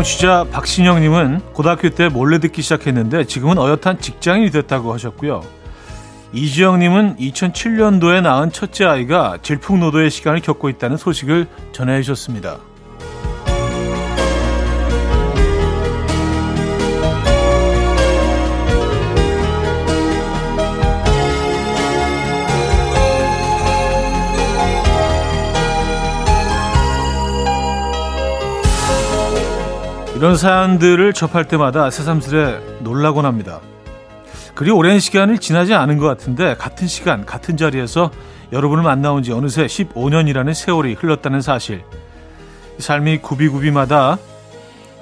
청취자 박신영님은 고등학교 때 몰래 듣기 시작했는데 지금은 어엿한 직장인이 됐다고 하셨고요. 이지영님은 2007년도에 낳은 첫째 아이가 질풍노도의 시간을 겪고 있다는 소식을 전해주셨습니다. 이런 사연들을 접할 때마다 새삼스레 놀라곤 합니다. 그리 오랜 시간을 지나지 않은 것 같은데 같은 시간 같은 자리에서 여러분을 만나온 지 어느새 15년이라는 세월이 흘렀다는 사실. 삶이 구비구비마다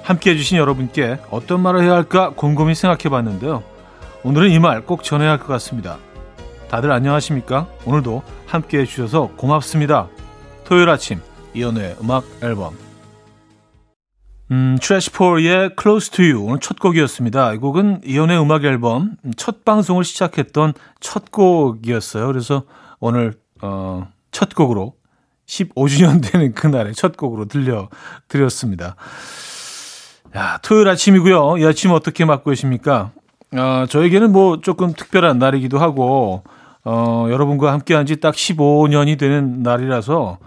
함께 해주신 여러분께 어떤 말을 해야 할까 곰곰이 생각해 봤는데요. 오늘은 이 말 꼭 전해야 할 것 같습니다. 다들 안녕하십니까? 오늘도 함께 해주셔서 고맙습니다. 토요일 아침 이연우의 음악 앨범 음, 트래시폴의 Close to You 오늘 첫 곡이었습니다. 이 곡은 이연의 음악 앨범 첫 방송을 시작했던 첫 곡이었어요. 그래서 오늘 어, 첫 곡으로 15주년 되는 그날의 첫 곡으로 들려 드렸습니다. 야, 토요일 아침이고요. 이 아침 어떻게 맞고 계십니까? 어, 저에게는 뭐 조금 특별한 날이기도 하고 어, 여러분과 함께한 지 딱 15년이 되는 날이라서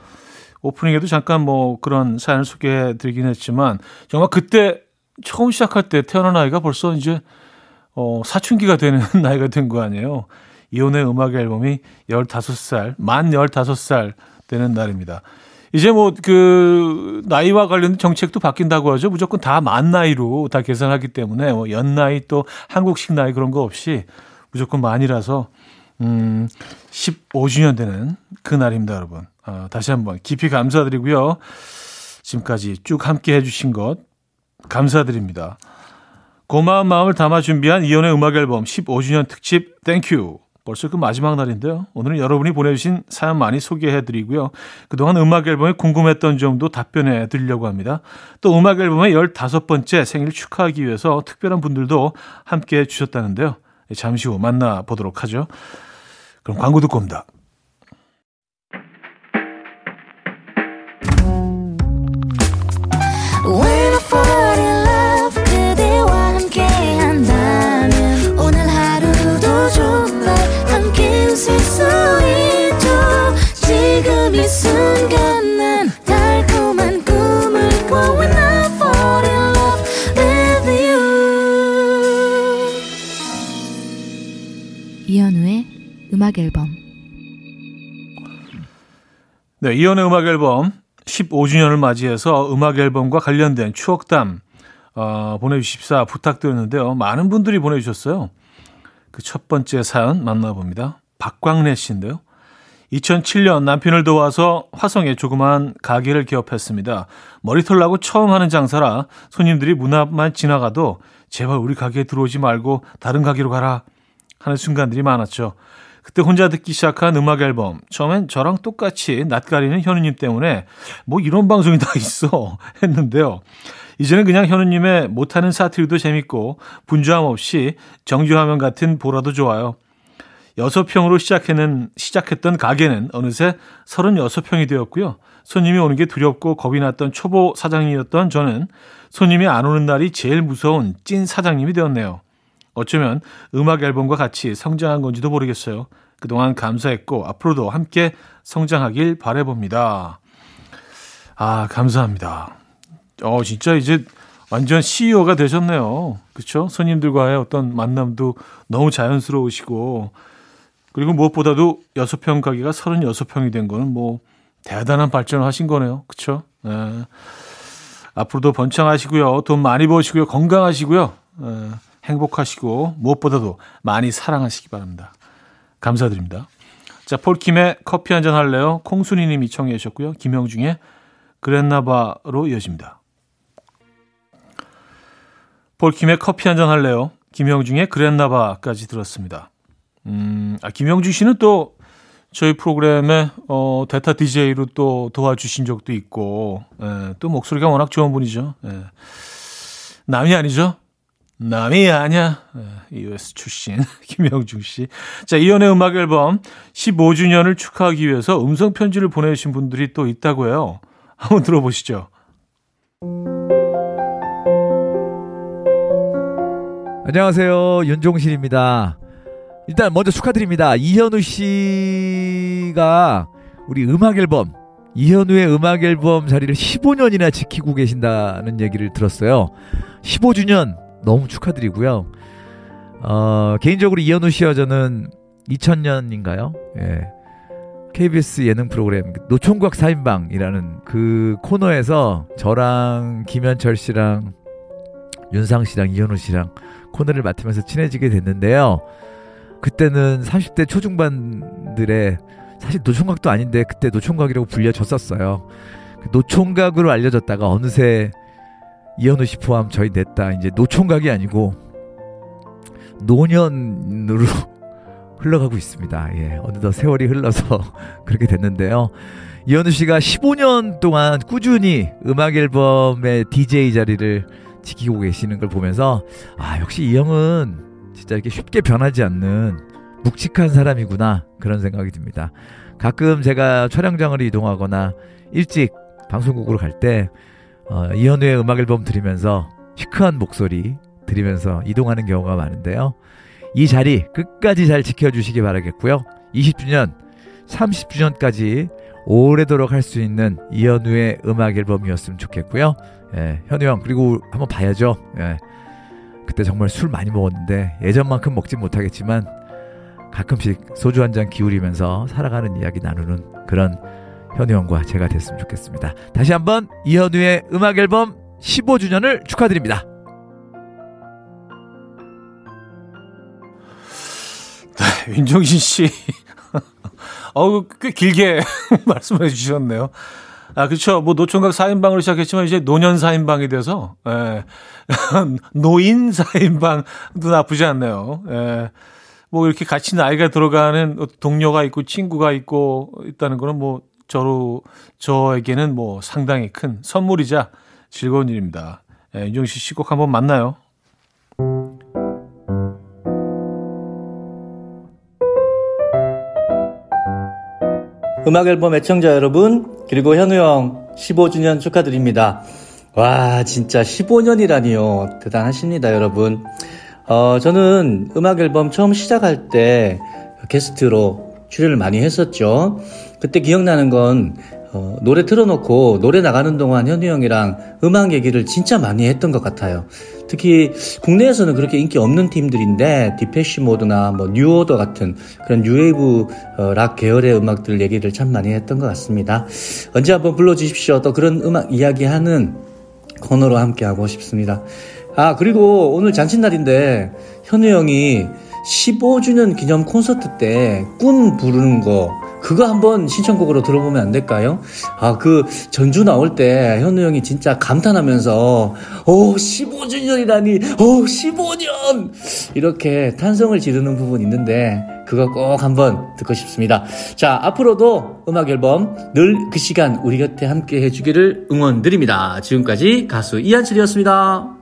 오프닝에도 잠깐 뭐 그런 사연을 소개해 드리긴 했지만 정말 그때 처음 시작할 때 태어난 아이가 벌써 이제 어 사춘기가 되는 나이가 된 거 아니에요. 이혼의 음악 앨범이 15살, 만 15살 되는 날입니다. 이제 뭐 그 나이와 관련된 정책도 바뀐다고 하죠. 무조건 다 만 나이로 다 계산하기 때문에 뭐 연나이 또 한국식 나이 그런 거 없이 무조건 만이라서 음 15주년 되는 그 날입니다, 여러분. 어, 다시 한번 깊이 감사드리고요. 지금까지 쭉 함께 해주신 것 감사드립니다. 고마운 마음을 담아 준비한 이현우의 음악 앨범 15주년 특집 Thank you. 벌써 그 마지막 날인데요. 오늘은 여러분이 보내주신 사연 많이 소개해드리고요. 그동안 음악 앨범에 궁금했던 점도 답변해 드리려고 합니다. 또 음악 앨범의 15번째 생일 축하하기 위해서 특별한 분들도 함께 해주셨다는데요. 잠시 후 만나보도록 하죠. 그럼 광고 듣고 옵니다. 음악 앨범 네, 이연의 음악 앨범 15주년을 맞이해서 음악 앨범과 관련된 추억담 어, 보내주십사 부탁드렸는데요. 많은 분들이 보내주셨어요. 그 첫 번째 사연 만나봅니다. 박광래 씨인데요. 2007년 남편을 도와서 화성에 조그만 가게를 개업했습니다. 머리털 나고 처음 하는 장사라 손님들이 문 앞만 지나가도 제발 우리 가게에 들어오지 말고 다른 가게로 가라 하는 순간들이 많았죠. 그때 혼자 듣기 시작한 음악 앨범. 처음엔 저랑 똑같이 낯가리는 현우님 때문에 뭐 이런 방송이 다 있어 했는데요. 이제는 그냥 현우님의 못하는 사투리도 재밌고 분주함 없이 정주화면 같은 보라도 좋아요. 여섯 평으로 시작했는, 시작했던 가게는 어느새 36평이 되었고요. 손님이 오는 게 두렵고 겁이 났던 초보 사장님이었던 저는 손님이 안 오는 날이 제일 무서운 찐 사장님이 되었네요. 어쩌면 음악 앨범과 같이 성장한 건지도 모르겠어요. 그동안 감사했고 앞으로도 함께 성장하길 바래봅니다. 아, 감사합니다. 어, 진짜 이제 완전 CEO가 되셨네요. 그렇죠? 손님들과의 어떤 만남도 너무 자연스러우시고 그리고 무엇보다도 6평 가게가 36평이 된 거는 뭐 대단한 발전을 하신 거네요. 그렇죠? 네. 앞으로도 번창하시고요. 돈 많이 버시고요. 건강하시고요. 네. 행복하시고 무엇보다도 많이 사랑하시기 바랍니다. 감사드립니다. 자, 폴킴의 커피 한 잔 할래요? 콩순이 님이 청해 주셨고요. 김영중의 그랬나봐로 이어집니다. 폴킴의 커피 한 잔 할래요? 김영중의 그랬나봐까지 들었습니다. 음, 아, 김영중 씨는 또 저희 프로그램에 어, 데타 DJ로 또 도와주신 적도 있고, 예, 또 목소리가 워낙 좋은 분이죠. 예. 남이 아니죠? 남이 아냐. EOS 출신 김영중 씨. 자, 이연의 음악 앨범 15주년을 축하하기 위해서 음성 편지를 보내주신 분들이 또 있다고 해요. 한번 들어보시죠. 안녕하세요. 윤종신입니다. 일단 먼저 축하드립니다. 이현우 씨가 우리 음악 앨범 이현우의 음악 앨범 자리를 15년이나 지키고 계신다는 얘기를 들었어요. 15주년 너무 축하드리고요. 어, 개인적으로 이현우 씨와 저는 2000년인가요? 예. KBS 예능 프로그램 노총각 4인방이라는 그 코너에서 저랑 김현철 씨랑 윤상 씨랑 이현우 씨랑 코너를 맡으면서 친해지게 됐는데요. 그때는 30대 초중반들의 사실 노총각도 아닌데 그때 노총각이라고 불려졌었어요. 그 노총각으로 알려졌다가 어느새 이현우 씨 포함 저희 냈다 이제 노총각이 아니고 노년으로 흘러가고 있습니다. 예, 어느덧 세월이 흘러서 그렇게 됐는데요. 이현우 씨가 15년 동안 꾸준히 음악 앨범의 DJ 자리를 지키고 계시는 걸 보면서 아 역시 이 형은 진짜 이렇게 쉽게 변하지 않는 묵직한 사람이구나 그런 생각이 듭니다. 가끔 제가 촬영장을 이동하거나 일찍 방송국으로 갈 때 어, 이현우의 음악 앨범 들으면서 시크한 목소리 들으면서 이동하는 경우가 많은데요. 이 자리 끝까지 잘 지켜주시기 바라겠고요. 20주년, 30주년까지 오래도록 할 수 있는 이현우의 음악 앨범이었으면 좋겠고요. 예, 현우 형 그리고 한번 봐야죠. 예. 그때 정말 술 많이 먹었는데 예전만큼 먹진 못하겠지만 가끔씩 소주 한 잔 기울이면서 살아가는 이야기 나누는 그런 현우 형과 제가 됐으면 좋겠습니다. 다시 한번 이현우의 음악 앨범 15주년을 축하드립니다. 네, 윤종신 씨. 어우, 꽤 길게 말씀해 주셨네요. 아, 그렇죠. 뭐 노총각 4인방으로 시작했지만 이제 노년 4인방이 돼서 예. 노인 4인방도 나쁘지 않네요. 예. 뭐 이렇게 같이 나이가 들어가는 동료가 있고 친구가 있고 있다는 거는 뭐 저로 저에게는 뭐 상당히 큰 선물이자 즐거운 일입니다. 예, 윤종신 씨꼭 한번 만나요. 음악 앨범 애청자 여러분, 그리고 현우 형 15주년 축하드립니다. 와, 진짜 15년이라니요. 대단하십니다, 여러분. 어, 저는 음악 앨범 처음 시작할 때 게스트로 출연을 많이 했었죠. 그때 기억나는 건 어, 노래 틀어놓고 노래 나가는 동안 현우 형이랑 음악 얘기를 진짜 많이 했던 것 같아요. 특히 국내에서는 그렇게 인기 없는 팀들인데 Depeche Mode나 뭐 New Order 같은 그런 new wave 어, 락 계열의 음악들 얘기를 참 많이 했던 것 같습니다. 언제 한번 불러주십시오. 또 그런 음악 이야기하는 코너로 함께 하고 싶습니다. 아 그리고 오늘 잔칫날인데 현우 형이 15주년 기념 콘서트 때 꿈 부르는 거 그거 한번 신청곡으로 들어보면 안 될까요? 아, 그 전주 나올 때 현우 형이 진짜 감탄하면서 오, 15주년이라니. 오, 15년. 이렇게 탄성을 지르는 부분 있는데 그거 꼭 한번 듣고 싶습니다. 자, 앞으로도 음악 앨범 늘 그 시간 우리 곁에 함께 해 주기를 응원드립니다. 지금까지 가수 이한철이었습니다.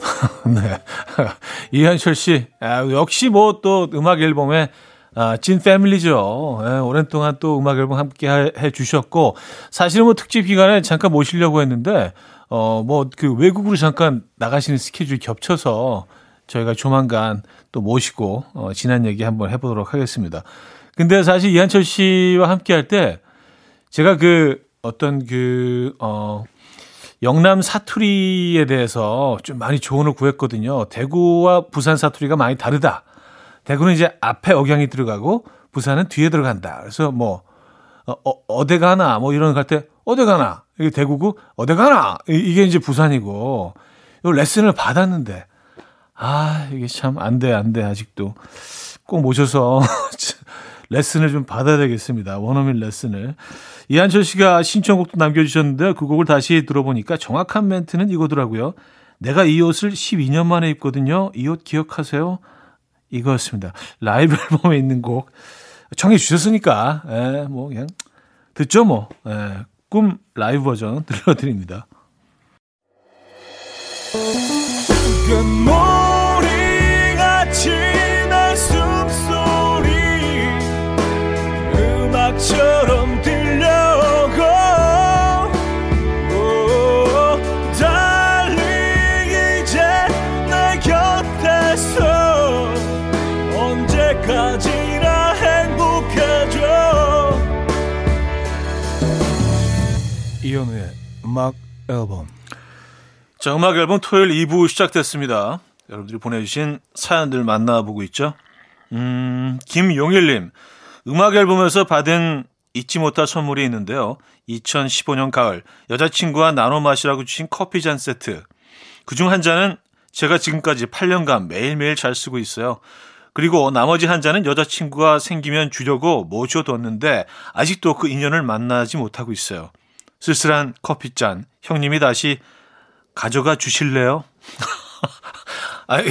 네. 이한철 씨, 아, 역시 뭐 또 음악 앨범에 아, 찐 패밀리죠. 예, 오랜 동안 또 음악 앨범 함께 해, 해 주셨고, 사실은 뭐 특집 기간에 잠깐 모시려고 했는데, 어, 뭐 그 외국으로 잠깐 나가시는 스케줄이 겹쳐서 저희가 조만간 또 모시고, 어, 지난 얘기 한번 해보도록 하겠습니다. 근데 사실 이한철 씨와 함께 할 때, 제가 그 어떤 그, 어, 영남 사투리에 대해서 좀 많이 조언을 구했거든요. 대구와 부산 사투리가 많이 다르다. 대구는 이제 앞에 억양이 들어가고 부산은 뒤에 들어간다. 그래서 뭐 어, 어 디 가나 뭐 이런 거할때 어디 가나 이게 대구고 어디 가나 이게 이제 부산이고 이 레슨을 받았는데 아 이게 참 안 돼 안 돼 아직도 꼭 모셔서 레슨을 좀 받아야 되겠습니다. 원어민 레슨을. 이한철 씨가 신청곡도 남겨주셨는데 그 곡을 다시 들어보니까 정확한 멘트는 이거더라고요. 내가 이 옷을 12년 만에 입거든요. 이 옷 기억하세요? 이거였습니다. 라이브 앨범에 있는 곡 청해 주셨으니까 예, 뭐 그냥 듣죠 뭐. 예, 꿈 라이브 버전 들려드립니다. 음악 앨범. 자, 음악 앨범 토요일 2부 시작됐습니다. 여러분들이 보내주신 사연들 만나보고 있죠. 음, 김용일님. 음악 앨범에서 받은 잊지 못할 선물이 있는데요. 2015년 가을 여자친구와 나눠 마시라고 주신 커피 잔 세트. 그중 한 잔은 제가 지금까지 8년간 매일매일 잘 쓰고 있어요. 그리고 나머지 한 잔은 여자친구가 생기면 주려고 모셔뒀는데 아직도 그 인연을 만나지 못하고 있어요. 쓸쓸한 커피잔 형님이 다시 가져가 주실래요? 아이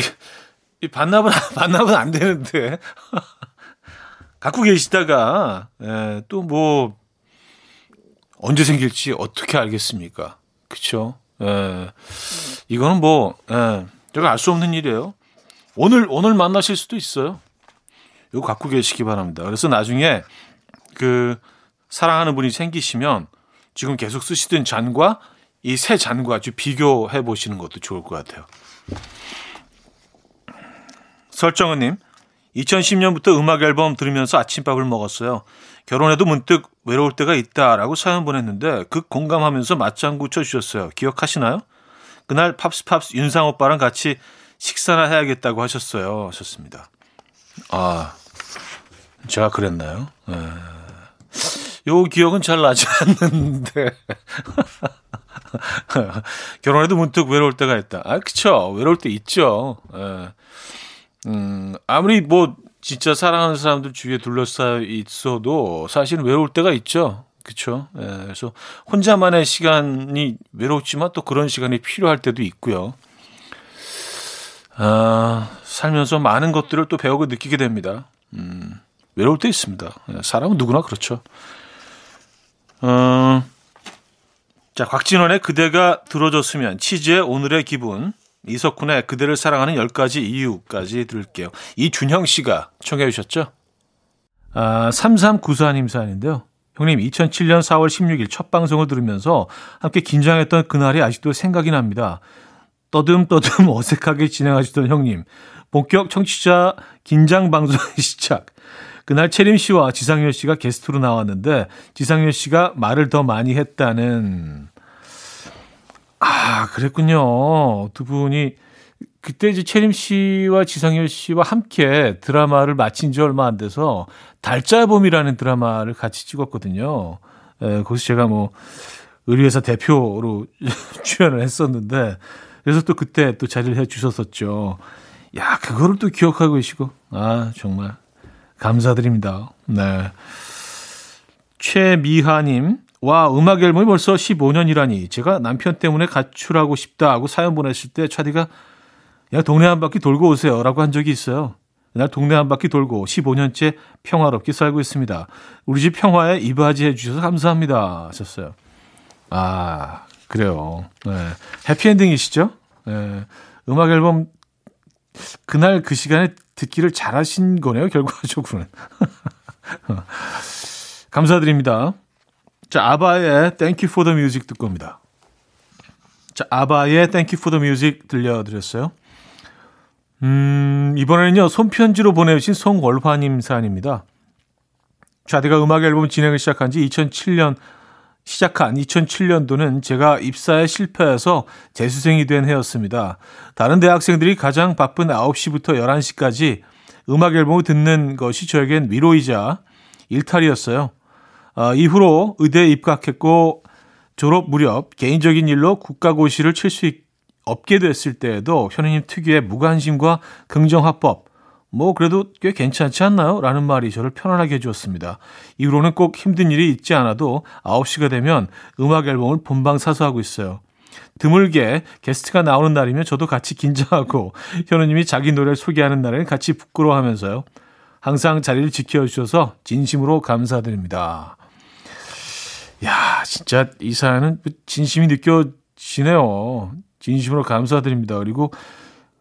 반납은 반납은 안 되는데 갖고 계시다가 예, 또 뭐 언제 생길지 어떻게 알겠습니까? 그쵸? 예, 이거는 뭐 예, 제가 알 수 없는 일이에요. 오늘 오늘 만나실 수도 있어요. 이거 갖고 계시기 바랍니다. 그래서 나중에 그 사랑하는 분이 생기시면 지금 계속 쓰시던 잔과 이 새 잔과 좀 비교해 보시는 것도 좋을 것 같아요. 설정은님, 2010년부터 음악 앨범 들으면서 아침밥을 먹었어요. 결혼해도 문득 외로울 때가 있다라고 사연 보냈는데 그 공감하면서 맞장구 쳐주셨어요. 기억하시나요? 그날 팝스팝스 윤상 오빠랑 같이 식사나 해야겠다고 하셨어요. 하셨습니다. 아, 제가 그랬나요? 에... 네. 요 기억은 잘 나지 않는데. 결혼해도 문득 외로울 때가 있다. 아, 그쵸. 외로울 때 있죠. 에. 음, 아무리 뭐, 진짜 사랑하는 사람들 주위에 둘러싸여 있어도 사실은 외로울 때가 있죠. 그쵸. 예, 그래서 혼자만의 시간이 외롭지만 또 그런 시간이 필요할 때도 있고요. 아, 살면서 많은 것들을 또 배우고 느끼게 됩니다. 음, 외로울 때 있습니다. 예, 사람은 누구나 그렇죠. 어, 자, 곽진원의 그대가 들어줬으면 치즈의 오늘의 기분 이석훈의 그대를 사랑하는 10가지 이유까지 들을게요. 이준형 씨가 청해 주셨죠? 아, 3394님 사연인데요. 형님, 2007년 4월 16일 첫 방송을 들으면서 함께 긴장했던 그날이 아직도 생각이 납니다. 떠듬떠듬 어색하게 진행하시던 형님. 본격 청취자 긴장 방송의 시작. 그날 채림 씨와 지상렬 씨가 게스트로 나왔는데 지상렬 씨가 말을 더 많이 했다는 아, 그랬군요. 두 분이 그때 이제 채림 씨와 지상렬 씨와 함께 드라마를 마친 지 얼마 안 돼서 달짜봄이라는 드라마를 같이 찍었거든요. 에, 거기서 제가 뭐 의류회사 대표로 출연을 했었는데 그래서 또 그때 또 자리를 해 주셨었죠. 야, 그거를 또 기억하고 계시고 아, 정말 감사드립니다. 네. 최미하님, 와, 음악 앨범이 벌써 15년이라니. 제가 남편 때문에 가출하고 싶다 하고 사연 보냈을 때 차디가 야, 동네 한 바퀴 돌고 오세요. 라고 한 적이 있어요. 그날 동네 한 바퀴 돌고 15년째 평화롭게 살고 있습니다. 우리 집 평화에 이바지 해 주셔서 감사합니다. 하셨어요. 아, 그래요. 네. 해피엔딩이시죠? 네. 음악 앨범 그날 그 시간에 듣기를 잘하신 거네요. 결과적으로는. 감사드립니다. 자, 아바의 Thank You for the Music 듣고 옵니다. 자, 아바의 Thank You for the Music 들려드렸어요. 음, 이번에는요, 손편지로 보내주신 송월화님 사연입니다. 좌대가 음악 앨범 진행을 시작한 지 2007년, 시작한 2007년도는 제가 입사에 실패해서 재수생이 된 해였습니다. 다른 대학생들이 가장 바쁜 9시부터 11시까지 음악 앨범을 듣는 것이 저에겐 위로이자 일탈이었어요. 어, 이후로 의대에 입학했고 졸업 무렵 개인적인 일로 국가고시를 칠 수 없게 됐을 때에도 현우님 특유의 무관심과 긍정화법 뭐 그래도 꽤 괜찮지 않나요? 라는 말이 저를 편안하게 해주었습니다. 이후로는 꼭 힘든 일이 있지 않아도 9시가 되면 음악 앨범을 본방 사수하고 있어요. 드물게 게스트가 나오는 날이면 저도 같이 긴장하고 현우님이 자기 노래를 소개하는 날에는 같이 부끄러워하면서요. 항상 자리를 지켜주셔서 진심으로 감사드립니다. 야, 진짜 이 사연은 진심이 느껴지네요. 진심으로 감사드립니다. 그리고,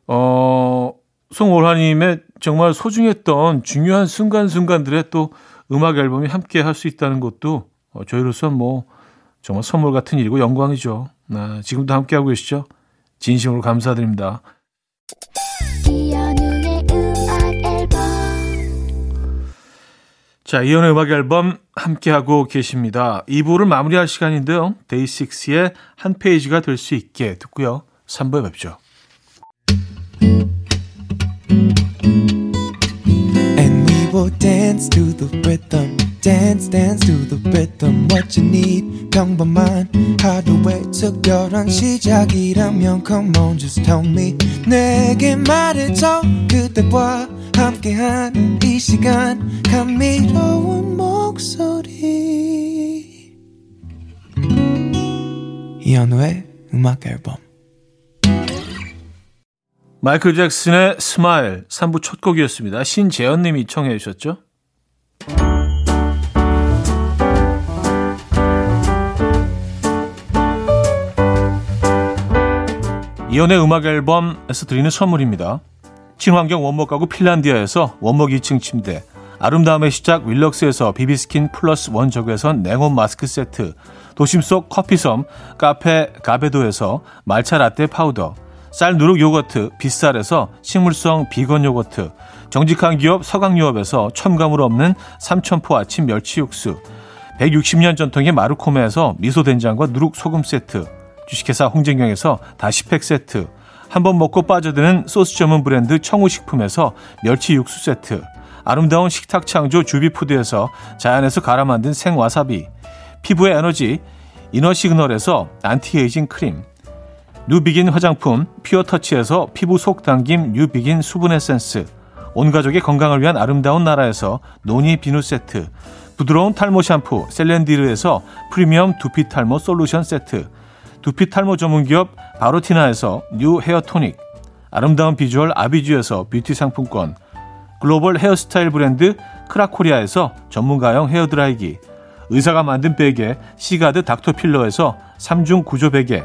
어, 송월화님의 정말 소중했던 중요한 순간순간들에 또 음악 앨범이 함께 할 수 있다는 것도 어, 저희로서 뭐 정말 선물 같은 일이고 영광이죠. 네, 지금도 함께하고 계시죠? 진심으로 감사드립니다. 자, 이연의 음악 앨범 함께하고 계십니다. 2부를 마무리할 시간인데요. 데이식스의 한 페이지가 될 수 있게 듣고요. 3부에 뵙죠. Will dance to the rhythm. dance dance to the rhythm what you need 평범한 하루의 특별한 시작이라면 come on just tell me 내게 말해줘 그대와 함께한 이 시간 감미로운 목소리 이현우의 음악 앨범 마이클 잭슨의 Smile 3부 첫 곡이었습니다. 신재현 님이 청해 주셨죠? 이현우의 음악 앨범에서 드리는 선물입니다. 친환경 원목 가구 핀란디아에서 원목 2층 침대, 아름다움의 시작 윌럭스에서 비비스킨 플러스 원적외선 냉온 마스크 세트, 도심 속 커피섬 카페 가베도에서 말차 라떼 파우더, 쌀 누룩 요거트 빗살에서 식물성 비건 요거트, 정직한 기업 서강유업에서 첨가물 없는 삼천포 아침 멸치 육수, 160년 전통의 마르코메에서 미소된장과 누룩 소금 세트, 주식회사 홍진경에서 다시팩 세트, 한 번 먹고 빠져드는 소스 전문 브랜드 청우식품에서 멸치 육수 세트, 아름다운 식탁 창조 주비푸드에서 자연에서 갈아 만든 생와사비, 피부의 에너지 이너 시그널에서 안티에이징 크림, 뉴비긴 화장품 피어터치에서 피부 속 당김 뉴비긴 수분 에센스, 온 가족의 건강을 위한 아름다운 나라에서 노니 비누 세트, 부드러운 탈모 샴푸 셀렌디르에서 프리미엄 두피 탈모 솔루션 세트, 두피 탈모 전문 기업 바로티나에서 뉴 헤어 토닉, 아름다운 비주얼 아비주에서 뷰티 상품권, 글로벌 헤어스타일 브랜드 크라코리아에서 전문가용 헤어드라이기, 의사가 만든 베개 시가드 닥터필러에서 3중 구조 베개,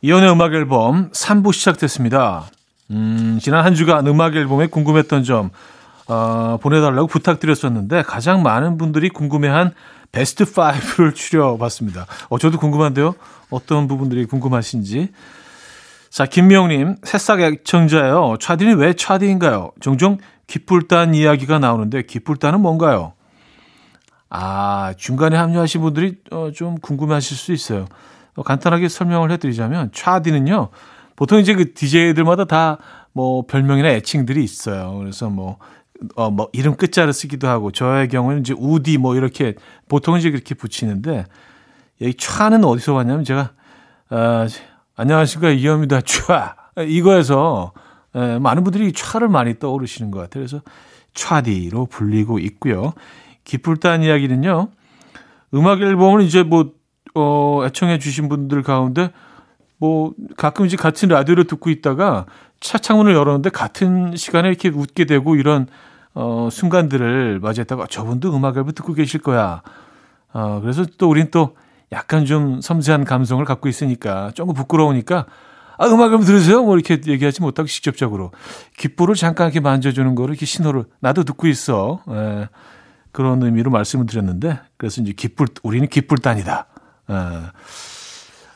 이현우의 음악 앨범 3부 시작됐습니다. 음, 지난 한 주간 음악 앨범에 궁금했던 점 어, 보내달라고 부탁드렸었는데 가장 많은 분들이 궁금해한 베스트 5를 추려봤습니다. 어, 저도 궁금한데요. 어떤 부분들이 궁금하신지. 자, 김명님, 새싹 애청자예요. 차디는 왜 차디인가요? 종종 기쁠단 이야기가 나오는데 기쁠단은 뭔가요? 아, 중간에 합류하신 분들이 어, 좀 궁금하실 수 있어요. 어, 간단하게 설명을 해드리자면 차디는요. 보통 이제 그 DJ들마다 다 뭐 별명이나 애칭들이 있어요. 그래서 뭐 어, 뭐, 이름 끝자를 쓰기도 하고, 저의 경우는 이제 우디 뭐 이렇게, 보통 이제 그렇게 붙이는데, 이 촤는 어디서 왔냐면 제가, 어, 안녕하십니까, 이현입니다, 촤. 이거에서, 에, 많은 분들이 촤를 많이 떠오르시는 것 같아요. 그래서 촤디로 불리고 있고요. 기쁠단 이야기는요, 음악 앨범을 이제 뭐, 어, 애청해 주신 분들 가운데, 뭐, 가끔 이제 같은 라디오를 듣고 있다가 차 창문을 열었는데 같은 시간에 이렇게 웃게 되고 이런 어, 순간들을 맞이했다가 저분도 음악 앨범 듣고 계실 거야. 어, 그래서 또 우린 또 약간 좀 섬세한 감성을 갖고 있으니까 조금 부끄러우니까 아, 음악 앨범 들으세요? 뭐 이렇게 얘기하지 못하고 직접적으로 귓불을 잠깐 이렇게 만져주는 거를 이렇게 신호를 나도 듣고 있어. 에, 그런 의미로 말씀을 드렸는데 그래서 이제 귓불 우리는 귓불단이다. 에.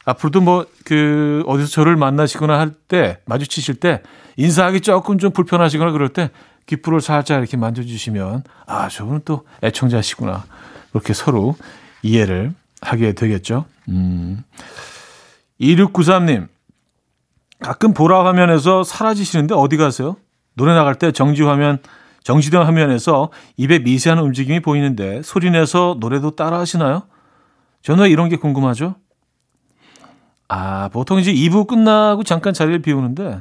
앞으로도 뭐 그 어디서 저를 만나시거나 할 때 마주치실 때 인사하기 조금 좀 불편하시거나 그럴 때 귓불을 살짝 이렇게 만져주시면 아 저분은 또 애청자시구나 그렇게 서로 이해를 하게 되겠죠. 음. 2693님 가끔 보라 화면에서 사라지시는데 어디 가세요? 노래 나갈 때 정지 화면 정지된 화면에서 입에 미세한 움직임이 보이는데 소리내서 노래도 따라 하시나요? 저는 이런 게 궁금하죠. 아, 보통 이제 2부 끝나고 잠깐 자리를 비우는데,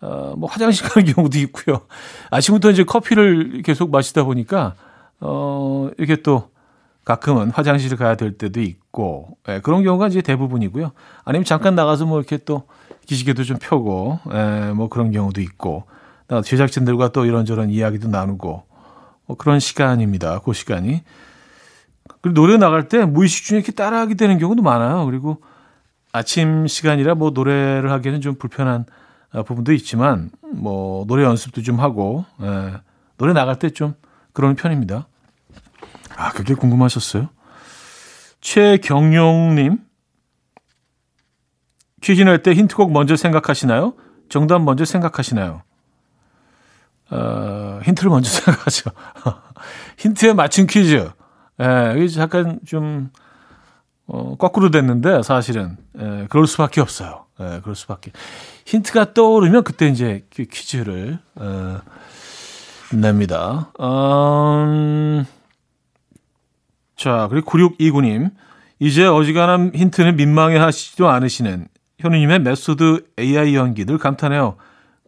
어, 뭐 화장실 가는 경우도 있고요. 아침부터 이제 커피를 계속 마시다 보니까, 어, 이렇게 또 가끔은 화장실을 가야 될 때도 있고, 예, 그런 경우가 이제 대부분이고요. 아니면 잠깐 나가서 뭐 이렇게 또 기지개도 좀 펴고, 예, 뭐 그런 경우도 있고, 제작진들과 또 이런저런 이야기도 나누고, 뭐 그런 시간입니다. 그 시간이. 그리고 노래 나갈 때 무의식 중에 이렇게 따라하게 되는 경우도 많아요. 그리고 아침 시간이라 뭐 노래를 하기에는 좀 불편한 어, 부분도 있지만 뭐 노래 연습도 좀 하고 예, 노래 나갈 때 좀 그런 편입니다. 아 그게 궁금하셨어요? 최경용님 퀴즈 낼 때 힌트곡 먼저 생각하시나요? 정답 먼저 생각하시나요? 어, 힌트를 먼저 생각하죠. 힌트에 맞춘 퀴즈. 예, 이게 약간 좀, 어, 거꾸로 됐는데, 사실은. 예, 그럴 수밖에 없어요. 예, 그럴 수밖에. 힌트가 떠오르면 그때 이제 퀴즈를, 어, 냅니다. 음, 자, 그리고 9629님. 이제 어지간한 힌트는 민망해 하시지도 않으시는 현우님의 method AI 연기 늘 감탄해요.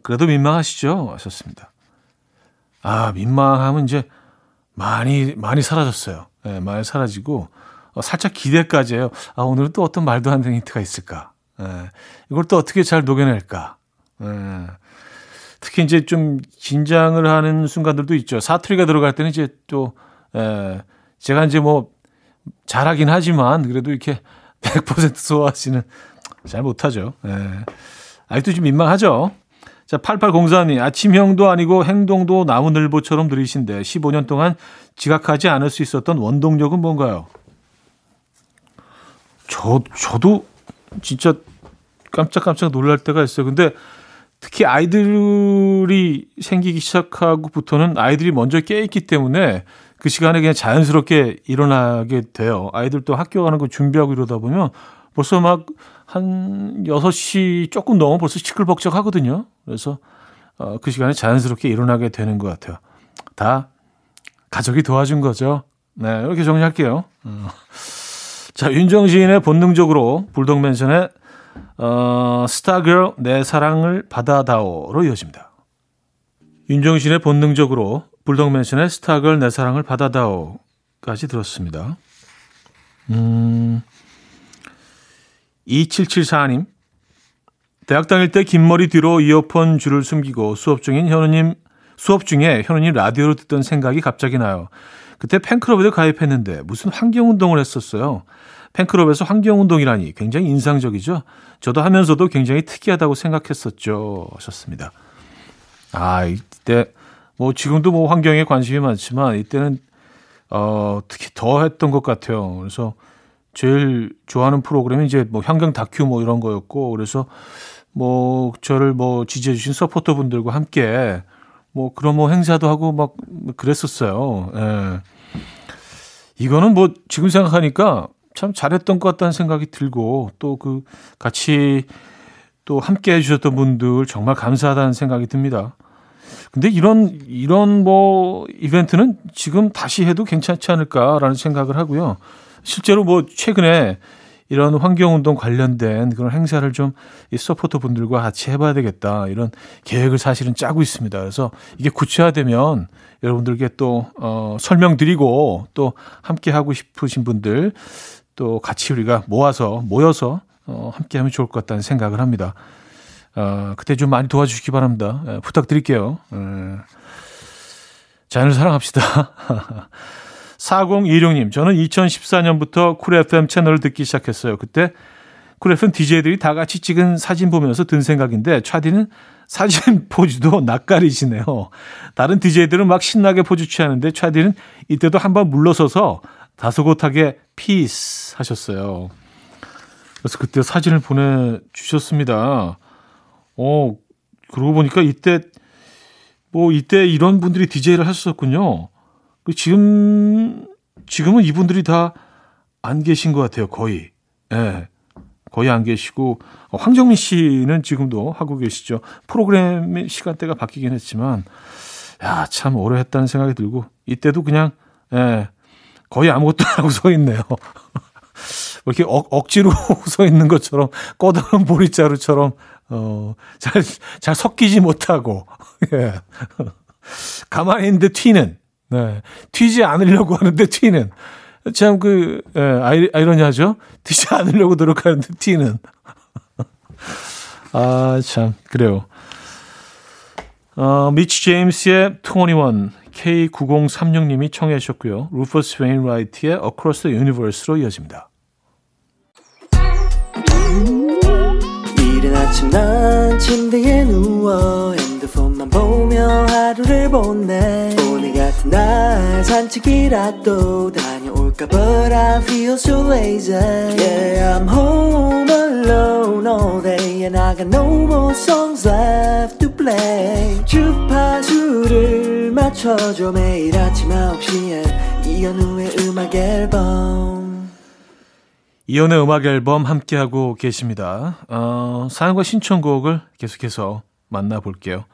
그래도 민망하시죠? 하셨습니다. 아, 민망하면 이제 많이, 많이 사라졌어요. 네, 많이 사라지고, 어, 살짝 기대까지 해요. 아, 오늘은 또 어떤 말도 안 되는 힌트가 있을까? 네, 이걸 또 어떻게 잘 녹여낼까? 네, 특히 이제 좀 긴장을 하는 순간들도 있죠. 사투리가 들어갈 때는 이제 또, 에, 제가 이제 뭐, 잘하긴 하지만, 그래도 이렇게 100% 소화하시는, 잘 못하죠. 에, 아직도 좀 민망하죠. 자, 8804님, 아침형도 아니고 행동도 나무늘보처럼 들이신데 15년 동안 지각하지 않을 수 있었던 원동력은 뭔가요? 저, 저도 진짜 깜짝깜짝 놀랄 때가 있어요. 근데 특히 아이들이 생기기 시작하고부터는 아이들이 먼저 깨있기 때문에 그 시간에 그냥 자연스럽게 일어나게 돼요. 아이들도 학교 가는 거 준비하고 이러다 보면 벌써 막 한 6시 조금 넘어 벌써 시끌벅적 하거든요. 그래서 어, 그 시간에 자연스럽게 일어나게 되는 것 같아요. 다 가족이 도와준 거죠. 네, 이렇게 정리할게요. 어. 자, 윤정시인의 본능적으로 불독맨션의 어, 스타girl 내 사랑을 받아다오로 이어집니다. 윤정신의 본능적으로 불독맨션의 스타걸 내 사랑을 받아다오까지 들었습니다. 음, 2774님. 대학 다닐 때 긴 머리 뒤로 이어폰 줄을 숨기고 수업 중인 현우님, 수업 중에 현우님 라디오로 듣던 생각이 갑자기 나요. 그때 팬클럽에 가입했는데 무슨 환경 운동을 했었어요. 팬클럽에서 환경 운동이라니 굉장히 인상적이죠. 저도 하면서도 굉장히 특이하다고 생각했었죠. 하셨습니다. 아, 이때, 뭐 지금도 뭐 환경에 관심이 많지만 이때는, 어, 특히 더 했던 것 같아요. 그래서 제일 좋아하는 프로그램이 이제 뭐 환경 다큐 뭐 이런 거였고 그래서 뭐 저를 뭐 지지해 주신 서포터 분들과 함께 뭐 그런 뭐 행사도 하고 막 그랬었어요. 예. 이거는 뭐 지금 생각하니까 참 잘했던 것 같다는 생각이 들고 또 그 같이 또 함께 해주셨던 분들 정말 감사하다는 생각이 듭니다. 근데 이런 이런 뭐 이벤트는 지금 다시 해도 괜찮지 않을까라는 생각을 하고요. 실제로 뭐 최근에 이런 환경운동 관련된 그런 행사를 좀 이 서포터 분들과 같이 해봐야 되겠다. 이런 계획을 사실은 짜고 있습니다. 그래서 이게 구체화되면 여러분들께 또, 어, 설명드리고 또 함께 하고 싶으신 분들 또 같이 우리가 모아서, 모여서 어, 함께 하면 좋을 것 같다는 생각을 합니다. 어, 그때 좀 많이 도와주시기 바랍니다. 예, 부탁드릴게요. 예. 자연을 사랑합시다. 4026님, 저는 2014년부터 Cool FM 채널을 듣기 시작했어요. 그때 Cool FM DJ들이 다 같이 찍은 사진 보면서 든 생각인데, 차디는 사진 포즈도 낯가리시네요. 다른 DJ들은 막 신나게 포즈 취하는데, 차디는 이때도 한번 물러서서 다소곳하게 peace 하셨어요. 그래서 그때 사진을 보내주셨습니다. 어, 그러고 보니까 이때, 뭐, 이때 이런 분들이 DJ를 하셨었군요. 그 지금 지금은 이분들이 다 안 계신 것 같아요. 거의. 예. 네, 거의 안 계시고 어, 황정민 씨는 지금도 하고 계시죠. 프로그램의 시간대가 바뀌긴 했지만 야, 참 오래 했다는 생각이 들고 이때도 그냥 예. 거의 아무것도 안 하고 서 있네요. 이렇게 억, 억지로 서 있는 것처럼 꿔다 놓은 보릿자루처럼 어, 잘, 잘 섞이지 못하고, 예. 가만히 있는데 튀는, 네. 튀지 않으려고 하는데 튀는. 참 그, 예, 아이, 아이러니하죠? 튀지 않으려고 노력하는데 튀는. 아, 참, 그래요. 어, 미치 제임스의 21, K9036님이 청해 주셨고요. 루퍼스 웨인라이트의 Across the Universe로 이어집니다. 이른 아침 난 침대에 누워 핸드폰만 보며 하루를 보내 날 산책이라도 다녀올까 But I feel so lazy Yeah I'm home alone all day And I got no more songs left to play 주파수를 맞춰줘 매일 아침 9시에 이현우의 음악 앨범 이연의 음악 앨범 함께하고 계십니다. 어, 사연과 신청곡을 계속해서 만나볼게요.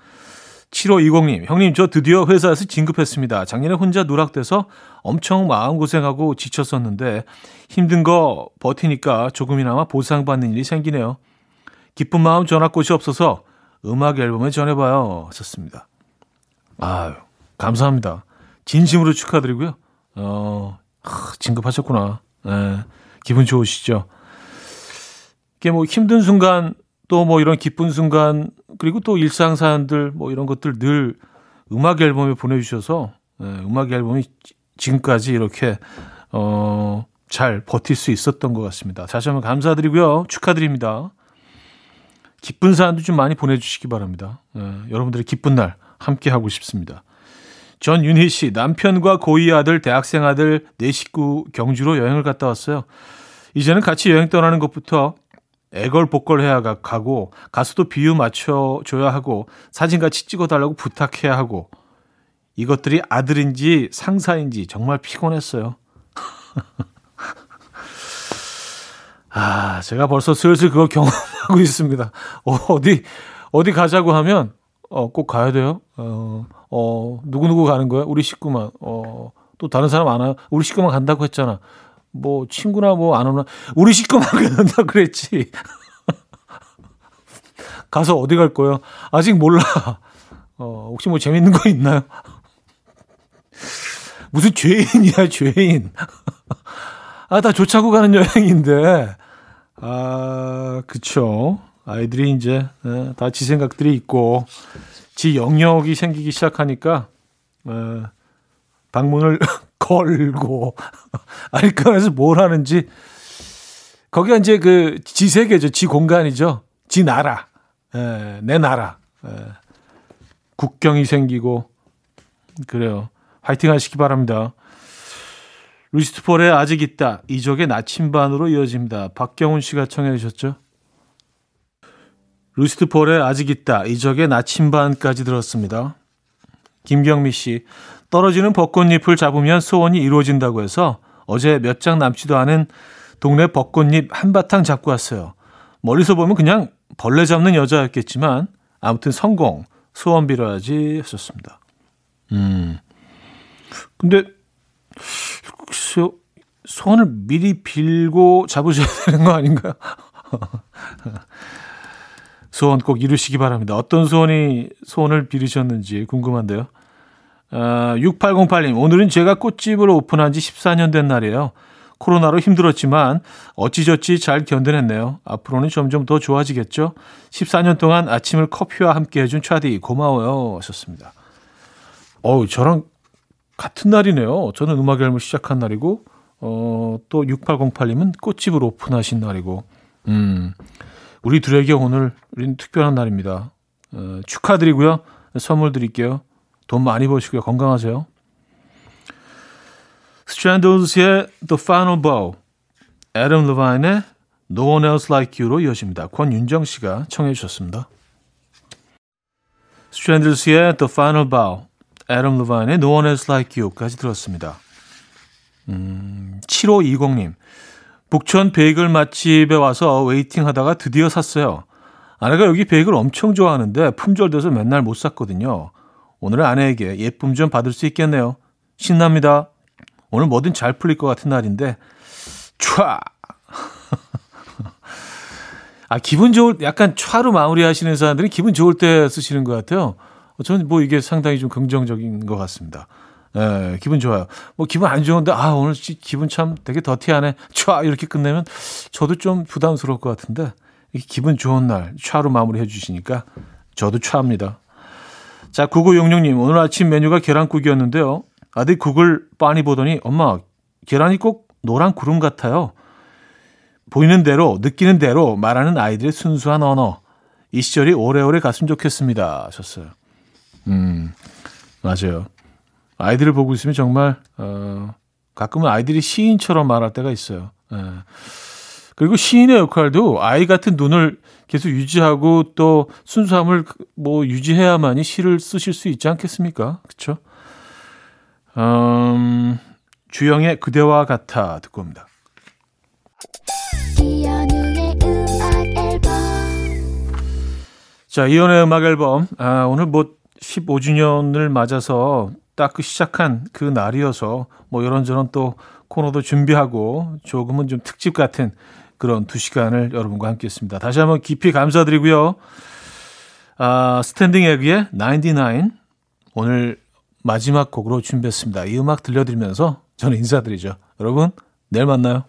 7520님, 형님, 저 드디어 회사에서 진급했습니다. 작년에 혼자 누락돼서 엄청 마음고생하고 지쳤었는데 힘든 거 버티니까 조금이나마 보상받는 일이 생기네요. 기쁜 마음 전할 곳이 없어서 음악 앨범에 전해봐요. 하셨습니다. 아유, 감사합니다. 진심으로 축하드리고요. 어, 하, 진급하셨구나. 네, 기분 좋으시죠? 이게 뭐 힘든 순간 또 뭐 이런 기쁜 순간 그리고 또 일상 사연들 뭐 이런 것들 늘 음악 앨범에 보내주셔서 네, 음악 앨범이 지금까지 이렇게 어, 잘 버틸 수 있었던 것 같습니다. 다시 한번 감사드리고요. 축하드립니다. 기쁜 사연도 좀 많이 보내주시기 바랍니다. 네, 여러분들의 기쁜 날 함께 하고 싶습니다. 전윤희 씨, 남편과 고2 아들, 대학생 아들, 네 식구 경주로 여행을 갔다 왔어요. 이제는 같이 여행 떠나는 것부터 애걸복걸 해야 가고 가수도 비유 맞춰줘야 하고 사진 같이 찍어달라고 부탁해야 하고 이것들이 아들인지 상사인지 정말 피곤했어요. 아, 제가 벌써 슬슬 그걸 경험하고 있습니다. 어, 어디, 어디 가자고 하면, 어, 꼭 가야 돼요? 어, 어, 누구누구 가는 거야? 우리 식구만. 어, 또 다른 사람 안 와? 우리 식구만 간다고 했잖아. 뭐, 친구나 뭐 안 오나? 우리 식구만 간다 그랬지. 가서 어디 갈 거예요? 아직 몰라. 어, 혹시 뭐 재밌는 거 있나요? 무슨 죄인이야, 죄인. 아, 다 좋자고 가는 여행인데. 아, 그쵸. 아이들이 이제 네, 다지 생각들이 있고 지 영역이 생기기 시작하니까 에, 방문을 걸고 알까에서 뭘 하는지 거기가 이제 그 지 세계죠, 지 공간이죠, 지 나라, 에, 내 나라, 에, 국경이 생기고 그래요. 화이팅 하시기 바랍니다. 루시트 폴의 아직 있다. 이적의 나침반으로 이어집니다. 박경훈 씨가 청해 주셨죠. 루시트 폴의 아직 있다. 이적의 나침반까지 들었습니다. 김경미 씨. 떨어지는 벚꽃잎을 잡으면 소원이 이루어진다고 해서 어제 몇 장 남지도 않은 동네 벚꽃잎 한바탕 잡고 왔어요. 멀리서 보면 그냥 벌레 잡는 여자였겠지만 아무튼 성공. 소원 빌어야지 했었습니다. 음. 근데 글쎄요, 소원을 미리 빌고 잡으셔야 되는 거 아닌가요? 소원 꼭 이루시기 바랍니다. 어떤 소원이 소원을 빌으셨는지 궁금한데요. 아, 6808님, 오늘은 제가 꽃집을 오픈한 지 14년 된 날이에요. 코로나로 힘들었지만 어찌저찌 잘 견뎌냈네요. 앞으로는 점점 더 좋아지겠죠? 14년 동안 아침을 커피와 함께 해준 차디 고마워요 하셨습니다. 어우 저랑 같은 날이네요. 저는 음악 앨범을 시작한 날이고, 어, 또 6808님은 꽃집을 오픈하신 날이고, 음, 우리 둘에게 오늘은 특별한 날입니다. 어, 축하드리고요. 선물 드릴게요. 돈 많이 버시고요. 건강하세요. 스트랜더스의 The Final Bow, 애덤 레바인의 No One Else Like You로 이어집니다. 권윤정 씨가 청해 주셨습니다. 스트랜더스의 The Final Bow, 애덤 리바인의 No One Else Like You까지 들었습니다. 음, 7520님. 북촌 베이글 맛집에 와서 waiting 하다가 드디어 샀어요. 아내가 여기 베이글 엄청 좋아하는데 품절돼서 맨날 못 샀거든요. 오늘은 아내에게 예쁨 좀 받을 수 있겠네요. 신납니다. 오늘 뭐든 잘 풀릴 것 같은 날인데, 촤! 아, 기분 좋을, 약간 촤로 마무리 하시는 사람들이 기분 좋을 때 쓰시는 것 같아요. 저는 뭐 이게 상당히 좀 긍정적인 것 같습니다. 예, 기분 좋아요. 뭐 기분 안 좋은데 아 오늘 기분 참 되게 더티하네. 촤 이렇게 끝내면 저도 좀 부담스러울 것 같은데 기분 좋은 날 촤로 마무리해 주시니까 저도 촤입니다. 자, 9966님, 오늘 아침 메뉴가 계란국이었는데요. 아들 국을 빤히 보더니, 엄마, 계란이 꼭 노란 구름 같아요. 보이는 대로, 느끼는 대로 말하는 아이들의 순수한 언어. 이 시절이 오래오래 갔으면 좋겠습니다. 하셨어요. 음, 맞아요. 아이들을 보고 있으면 정말, 어, 가끔은 아이들이 시인처럼 말할 때가 있어요. 예. 그리고 시인의 역할도 아이 같은 눈을 계속 유지하고 또 순수함을 뭐 유지해야만이 시를 쓰실 수 있지 않겠습니까? 그렇죠? 음, 주영의 그대와 같아 듣고 옵니다. 자, 이연의 음악 앨범. 아, 오늘 뭐 15주년을 맞아서 딱 그 시작한 그 날이어서 뭐 이런저런 또 코너도 준비하고 조금은 좀 특집 같은 그런 두 시간을 여러분과 함께 했습니다. 다시 한번 깊이 감사드리고요. 아, 스탠딩 에그의 99 오늘 마지막 곡으로 준비했습니다. 이 음악 들려드리면서 저는 인사드리죠. 여러분, 내일 만나요.